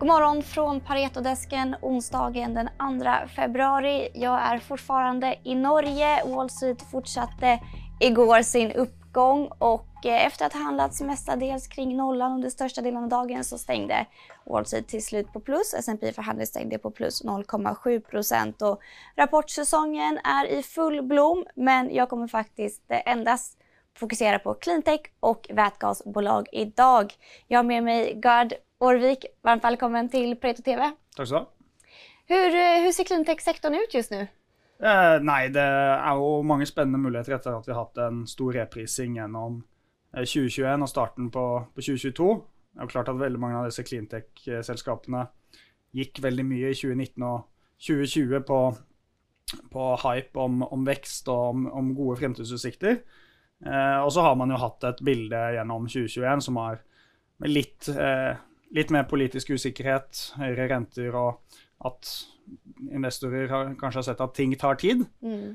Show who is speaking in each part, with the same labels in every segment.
Speaker 1: God morgon från Paretodesken onsdagen den 2 februari. Jag är fortfarande i Norge. Wall Street fortsatte igår sin uppgång och eh, efter att ha handlats mestadels kring nollan under största delen av dagen så stängde Wall Street till slut på plus. S&P för handel stängde på plus 0,7 procent och rapportsäsongen är i full blom men jag kommer faktiskt eh, endast fokusera på cleantech och vätgasbolag idag. Jag har med mig Gard Årvik, varmt välkommen till Pareto TV.
Speaker 2: Takk du ha.
Speaker 1: Hur, eh, hur ser cleantech-sektorn ut just nu?
Speaker 2: Eh, nei, det er jo mange spennende muligheter etter at vi har hatt en stor reprising gjennom eh, 2021 og starten på, på 2022. Det er jo klart at veldig mange av disse cleantech-selskapene gikk veldig mye i 2019 og 2020 på, på hype om, om, vekst og om, om gode fremtidsutsikter. Eh, og så har man jo hatt et bilde gjennom 2021 som har med litt, eh, litt mer politisk usikkerhet, høyere renter og at investorer har, kanskje har sett at ting tar tid,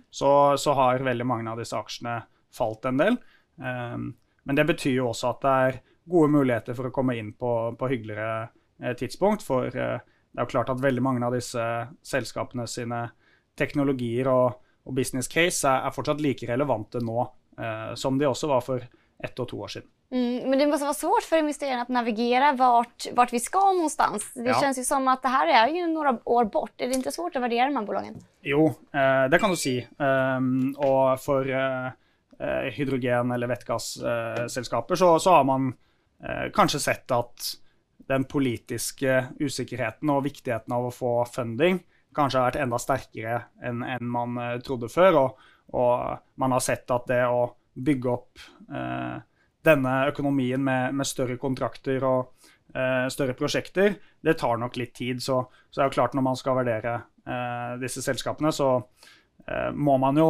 Speaker 2: så, så har veldig mange av disse aksjene falt en del. Um, men det betyr jo også at det er gode muligheter for å komme inn på, på hyggeligere eh, tidspunkt. For eh, det er jo klart at veldig mange av disse selskapene sine teknologier og, og business case er, er fortsatt like relevante nå eh, som de også var for ett og to år siden.
Speaker 1: Mm, men det måste vara svårt för investerarna att navigera vart, vart vi ska någonstans. Det
Speaker 2: Ja.
Speaker 1: känns ju som att det här är ju några år bort. Är det inte svårt att värdera de här bolagen?
Speaker 2: Jo, eh, det kan du si. Um, og for eh, eh, hydrogen- eller vettgasselskaper så, så har man eh, kanskje sett at den politiske usikkerheten og viktigheten av å få funding kanskje har vært enda sterkere enn enn man trodde før. Og, og man har sett at det å bygge opp eh, denne økonomien med, med større kontrakter og eh, større prosjekter, det tar nok litt tid. Så, så det er jo klart når man skal vurdere eh, disse selskapene, så eh, må man jo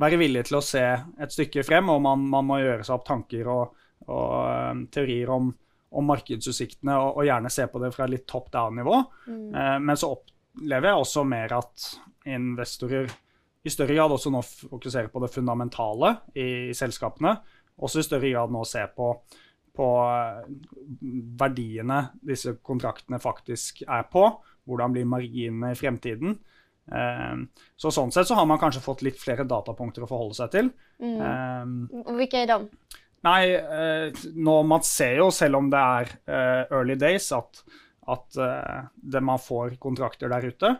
Speaker 2: være villig til å se et stykke frem, og man, man må gjøre seg opp tanker og, og teorier om, om markedsutsiktene, og, og gjerne se på det fra litt top down-nivå. Eh, men så opplever jeg også mer at investorer i større grad også nå fokuserer på det fundamentale i, i selskapene. Også i større grad nå se på, på eh, verdiene disse kontraktene faktisk er på. Hvordan blir marginene i fremtiden. Eh, så sånn sett så har man kanskje fått litt flere datapunkter å forholde seg til. Mm.
Speaker 1: Um, Hvilke er de?
Speaker 2: Nei, nå, man ser jo, selv om det er early days, at, at det man får kontrakter der ute.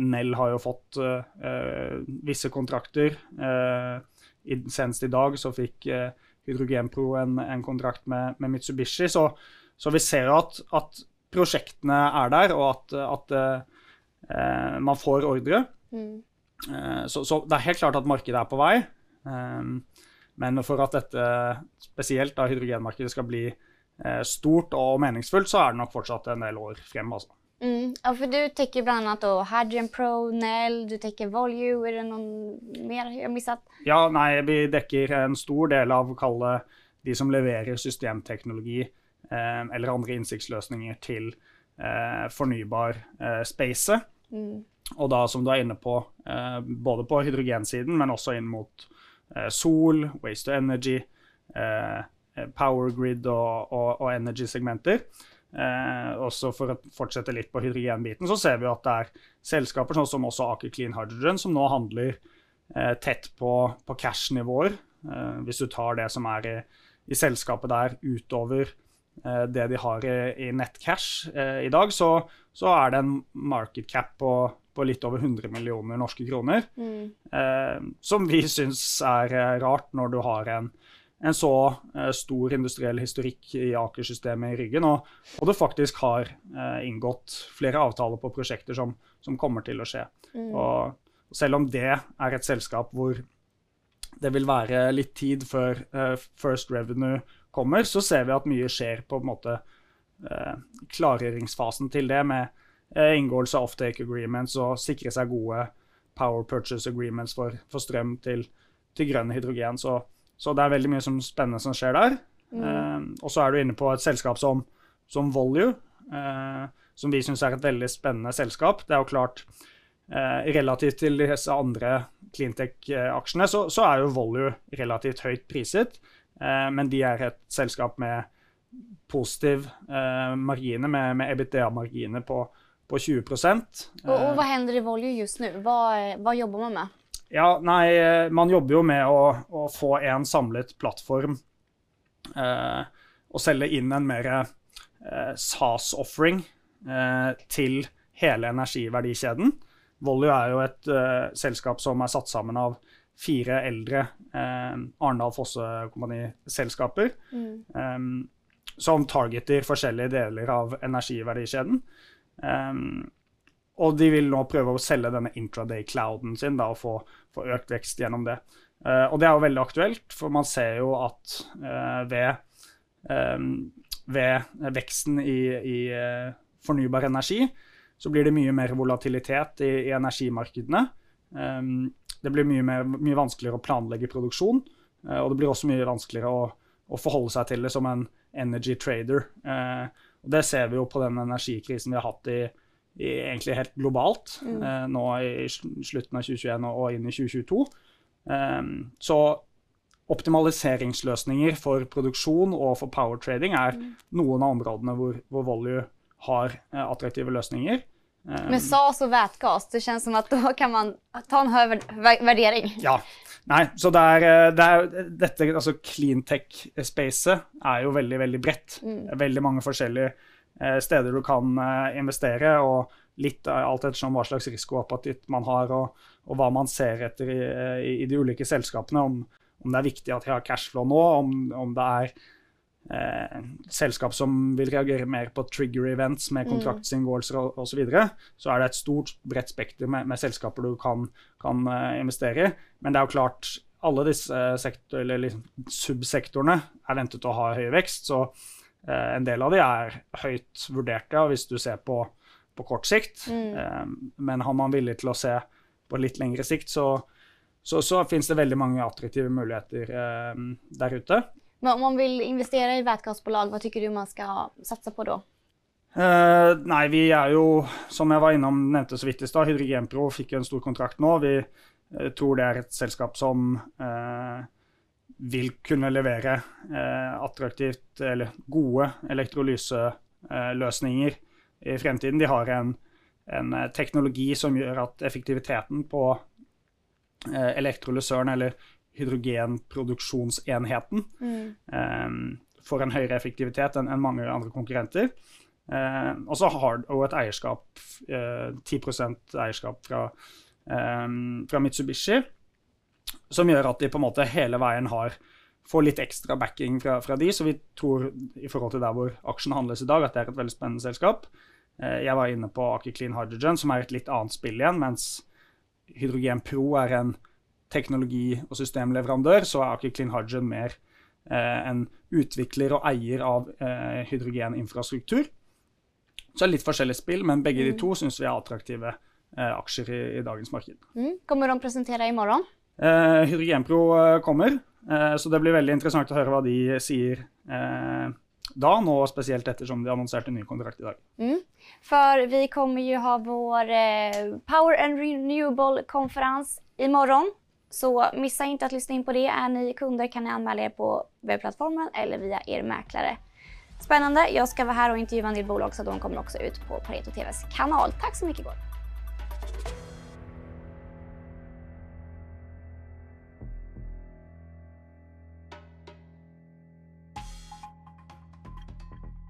Speaker 2: Nell har jo fått eh, visse kontrakter. Uh, senest i dag så fikk eh, Hydrogenpro en, en kontrakt med, med Mitsubishi. Så, så vi ser at, at prosjektene er der, og at, at eh, eh, man får ordre. Eh, Så, så det er helt klart at markedet er på vei. Um, Men for at dette, spesielt da hydrogenmarkedet, skal bli eh, stort og meningsfullt, så er det nok fortsatt en del år frem. Altså.
Speaker 1: Mm. Ja, for du täcker bland annat då Hydrogen Pro, Nell, du täcker Volue. Er det noen mer jeg har mistet?
Speaker 2: Ja, nei, vi dekker en stor del av kalle de som leverer systemteknologi eh, eller andre innsiktsløsninger til eh, fornybar eh, spacet. Og da, som du er inne på, eh, både på hydrogensiden, men også inn mot eh, sol, waste to energy, eh, power grid og, og, og energy-segmenter. Eh, også for å fortsette litt på hydrogenbiten, så ser vi at det er selskaper sånn som også Aker Clean Hydrogen, som nå handler eh, tett på, på cash-nivåer. Eh, hvis du tar det som er i, i selskapet der utover eh, det de har i, i nettcash eh, i dag, så, så er det en market cap på, på litt over 100 millioner norske kroner. Eh, som vi syns er rart når du har en, en så eh, stor industriell historikk i Aker-systemet i ryggen, og, og det faktisk har eh, inngått flere avtaler på prosjekter som, som kommer til å skje. Og selv om det er et selskap hvor det vil være litt tid før eh, first revenue kommer, så ser vi at mye skjer på en måte eh, klargjøringsfasen til det, med eh, inngåelse av offtake agreements og sikre seg gode power purchase agreements for, for strøm til, til grønn hydrogen. Så, så det er veldig mye som spennende som skjer der. Eh, og så er du inne på et selskap som, som Volue, eh, som vi syns er et veldig spennende selskap. Det er jo klart eh, Relativt til disse andre cleantech-aksjene, så, så er jo Volue relativt høyt priset. Eh, men de er et selskap med positiv margine, marginer med, med EBITDA-marginer på, på 20
Speaker 1: og, og hva hender i Volue just nå? Hva, hva jobber man med?
Speaker 2: Ja, nei, eh, Man jobber jo med å, å få en samlet plattform eh, og selge inn en mer eh, SAS-offering eh, til hele energiverdikjeden. Volue er jo et uh, selskap som er satt sammen av fire eldre uh, Arendal Fosse Kompani-selskaper. Mm. Som targeter forskjellige deler av energiverdikjeden. Um, og de vil nå prøve å selge denne intraday-clouden sin da, og få, få, økt vekst gjennom det. Uh, og det er jo veldig aktuelt, for man ser jo at ved, um, ved veksten i, i fornybar energi så blir det mye mer volatilitet i, i energimarkedene. Um, det blir mye, mer, mye, vanskeligere å planlegge produksjon, uh, og det blir også mye vanskeligere å, å, forholde seg til det som en energy trader. Uh, og Det ser vi jo på den energikrisen vi har hatt i, i egentlig helt globalt mm. uh, nå i slutten av 2021 og, inn i 2022. Um, så optimaliseringsløsninger for produksjon og for power trading er mm. noen av områdene hvor, hvor Volue har attraktive løsninger.
Speaker 1: Men SAS og vätgas, det kjennes som at da kan man ta en høy vurdering.
Speaker 2: Ja. Nei, så det er, eh, det er dette, altså Cleantech-spacet er jo veldig, veldig bredt. Mm. Veldig mange forskjellige eh, steder du kan eh, investere, og litt alt ettersom hva slags risikoappetitt man har, og, og, hva man ser etter i, i, i de ulike selskapene. Om, om, det er viktig at de har cashflow nå, om, om det er eh, selskap som vil reagere mer på trigger events med kontraktsinngåelser mm. osv., så, videre, så er det et stort, bredt spekter med, med, selskaper du kan, kan investere i. Men det er jo klart, alle disse sektor, liksom, subsektorene er ventet å ha høy vekst. Så en del av de er høyt vurderte hvis du ser på, på kort sikt. Mm. Uh, men har man villig til å se på litt lengre sikt, så, så, så finnes det veldig mange attraktive muligheter der ute.
Speaker 1: Men om man vil investere i vätgasbolag, hva syns du man skal satse på da?
Speaker 2: Uh, nei, vi er jo, som jeg var innom, nevnte så vidt i stad, Hydrogenpro fikk jo en stor kontrakt nå. Vi tror det er et selskap som uh, vil kunne levere attraktivt, eller gode elektrolyseløsninger i fremtiden. De har en, en, teknologi som gjør at effektiviteten på elektrolysøren, eller hydrogenproduksjonsenheten mm. får en høyere effektivitet enn, enn mange andre konkurrenter. Eh, og så har det et eierskap, eh, 10 eierskap fra, eh, fra, Mitsubishi, som gjør at de på en måte hele veien har får litt ekstra backing fra, fra, de, så vi tror i forhold til der hvor aksjen handles i dag, at det er et veldig spennende selskap. Uh, jeg var inne på Aker Clean Hydrogen, som er et litt annet spill igjen, mens Hydrogen Pro er en teknologi- og systemleverandør, så er Aker Clean Hydrogen mer eh, en utvikler og eier av eh, hydrogeninfrastruktur. Så det er litt forskjellig spill, men begge de mm. to syns vi er attraktive eh, aksjer i, i, dagens marked.
Speaker 1: Mm. Kommer de presentere i morgen?
Speaker 2: Eh, Hydrogenpro eh, kommer, eh, så det blir veldig interessant å høre hva de sier da, nå spesielt ettersom de annonserte ny kontrakt i dag.
Speaker 1: Mm. For vi kommer jo ha vår Power and Renewable-konferanse i morgen. Så missa inte att lyssna in på det. Är ni kunder kan ni anmäla er på webbplattformen eller via er mäklare. Spännande. Jag ska vara här och intervjua en del bolag så de kommer också ut på Pareto TVs kanal. Tack så mycket Gård.